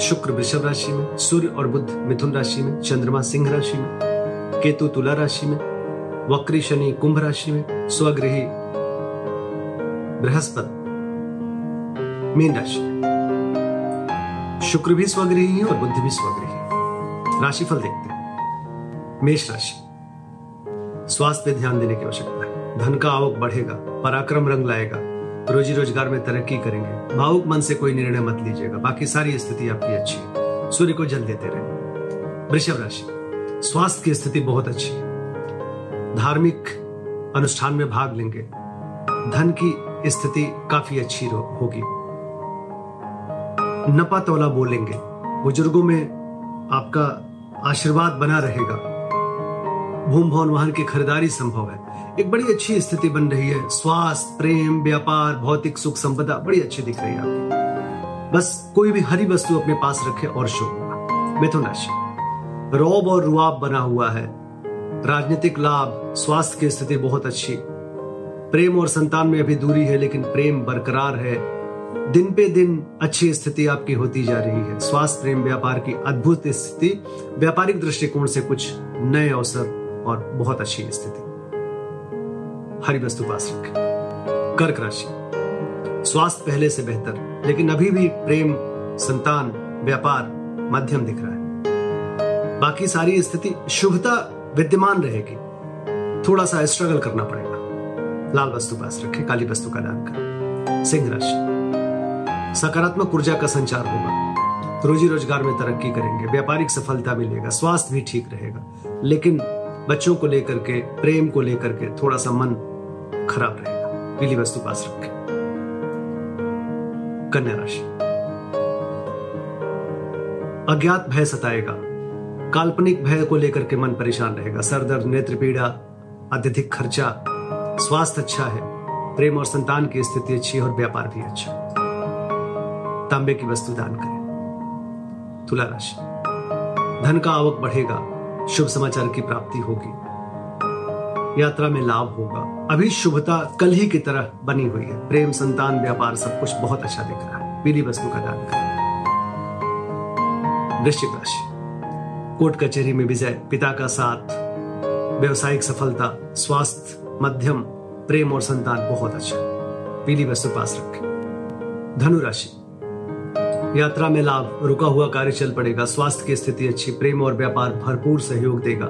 शुक्र वृषभ राशि में, सूर्य और बुद्ध मिथुन राशि में, चंद्रमा सिंह राशि में, केतु तुला राशि में, वक्री शनि कुंभ राशि में स्वगृही बृहस्पति मीन राशि शुक्र भी स्वगृही है और बुद्ध भी स्वगृही है। राशिफल देखते हैं। मेष राशि स्वास्थ्य पे ध्यान देने की आवश्यकता है। धन का आवक बढ़ेगा, पराक्रम रंग लाएगा रोजी रोज़गार में तरक्की करेंगे। भावुक मन से कोई निर्णय मत लीजिएगा। बाकी सारी स्थिति आपकी अच्छी है। सूर्य को जल देते रहे। वृषभ राशि। स्वास्थ्य की स्थिति बहुत अच्छी है। धार्मिक अनुष्ठान में भाग लेंगे। धन की स्थिति काफ़ी अच्छी होगी। नपा तोला बोलेंगे। बुज़ुर्गों में आपका आशीर्वाद बना रहेगा। भूम भवन वाहन की खरीदारी संभव है। एक बड़ी अच्छी स्थिति बन रही है। स्वास्थ्य, प्रेम, व्यापार, भौतिक सुख, संपदा बड़ी अच्छी दिख रही है आपकी। बस कोई भी हरी वस्तु अपने पास रखे और शुभ होगा। मिथुन राशि। रौब और रुआब बना हुआ है। राजनीतिक लाभ, स्वास्थ्य की स्थिति बहुत अच्छी। प्रेम और संतान में अभी दूरी है, लेकिन प्रेम बरकरार है। दिन पे दिन अच्छी स्थिति आपकी होती जा रही है। स्वास्थ्य, प्रेम, व्यापार की अद्भुत स्थिति। व्यापारिक दृष्टिकोण से कुछ नए अवसर। और बहुत अच्छी स्थिति। हरी वस्तु पास रखें। कर्क राशि। स्वास्थ्य पहले से बेहतर, लेकिन अभी भी प्रेम, संतान, व्यापार, मध्यम दिख रहा है। बाकी सारी स्थिति शुभता विद्यमान रहेगी। थोड़ा सा स्ट्रगल करना पड़ेगा। लाल वस्तु पास रखें, काली वस्तु का दान करें। सिंह राशि। सकारात्मक ऊर्जा का संचार होगा। रोजी रोज़गार में तरक्की करेंगे, व्यापारिक सफलता मिलेगा, स्वास्थ्य भी ठीक रहेगा। लेकिन बच्चों को लेकर के, प्रेम को लेकर के थोड़ा सा मन खराब रहेगा। पीली वस्तु पास रखें। कन्या राशि। अज्ञात भय सताएगा। काल्पनिक भय को लेकर के मन परेशान रहेगा। सर दर्द, नेत्र पीड़ा, अत्यधिक खर्चा, स्वास्थ्य अच्छा है। प्रेम और संतान की स्थिति अच्छी है और व्यापार भी अच्छा। तांबे की वस्तु दान करें। तुला राशि। धन का आवक बढ़ेगा। शुभ समाचार की प्राप्ति होगी। यात्रा में लाभ होगा। अभी शुभता कल ही की तरह बनी हुई है। प्रेम, संतान, व्यापार सब कुछ बहुत अच्छा दिख रहा है। पीली वस्तु का दान करें। वृश्चिक राशि। कोर्ट कचहरी में विजय। पिता का साथ। व्यवसायिक सफलता। स्वास्थ्य, मध्यम। प्रेम और संतान बहुत अच्छा पीली वस्तु पास रखें। धनु राशि। यात्रा में लाभ, रुका हुआ कार्य चल पड़ेगा। स्वास्थ्य की स्थिति अच्छी, प्रेम और व्यापार भरपूर सहयोग देगा।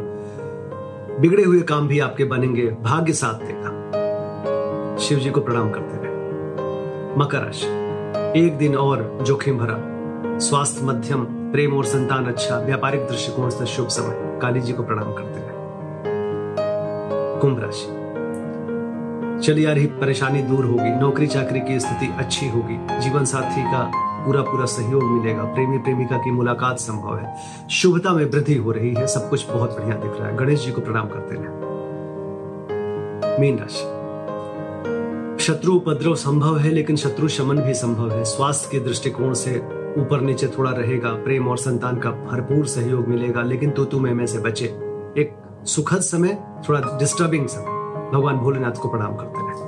बिगड़े हुए काम भी आपके बनेंगे, भाग्य साथ देगा। शिव जी को प्रणाम करते रहे। मकर राशि, एक दिन और जोखिम भरा। स्वास्थ्य मध्यम, प्रेम और संतान अच्छा व्यापारिक दृष्टिकोण से शुभ समय। काली जी को प्रणाम करते रहे। कुंभ राशि, चलिए आ रही परेशानी दूर होगी। नौकरी चाकरी की स्थिति अच्छी होगी। जीवन साथी का पूरा पूरा सहयोग मिलेगा। प्रेमी प्रेमिका की मुलाकात संभव है। शुभता में वृद्धि हो रही है। सब कुछ बहुत बढ़िया दिख रहा है। गणेश जी को प्रणाम करते रहे। मीन राशि। शत्रु उपद्रव संभव है, लेकिन शत्रु शमन भी संभव है। स्वास्थ्य के दृष्टिकोण से ऊपर नीचे थोड़ा रहेगा। प्रेम और संतान का भरपूर सहयोग मिलेगा, लेकिन तो तुम में से बचे। एक सुखद समय, थोड़ा डिस्टर्बिंग समय। भगवान भोलेनाथ को प्रणाम करते रहे।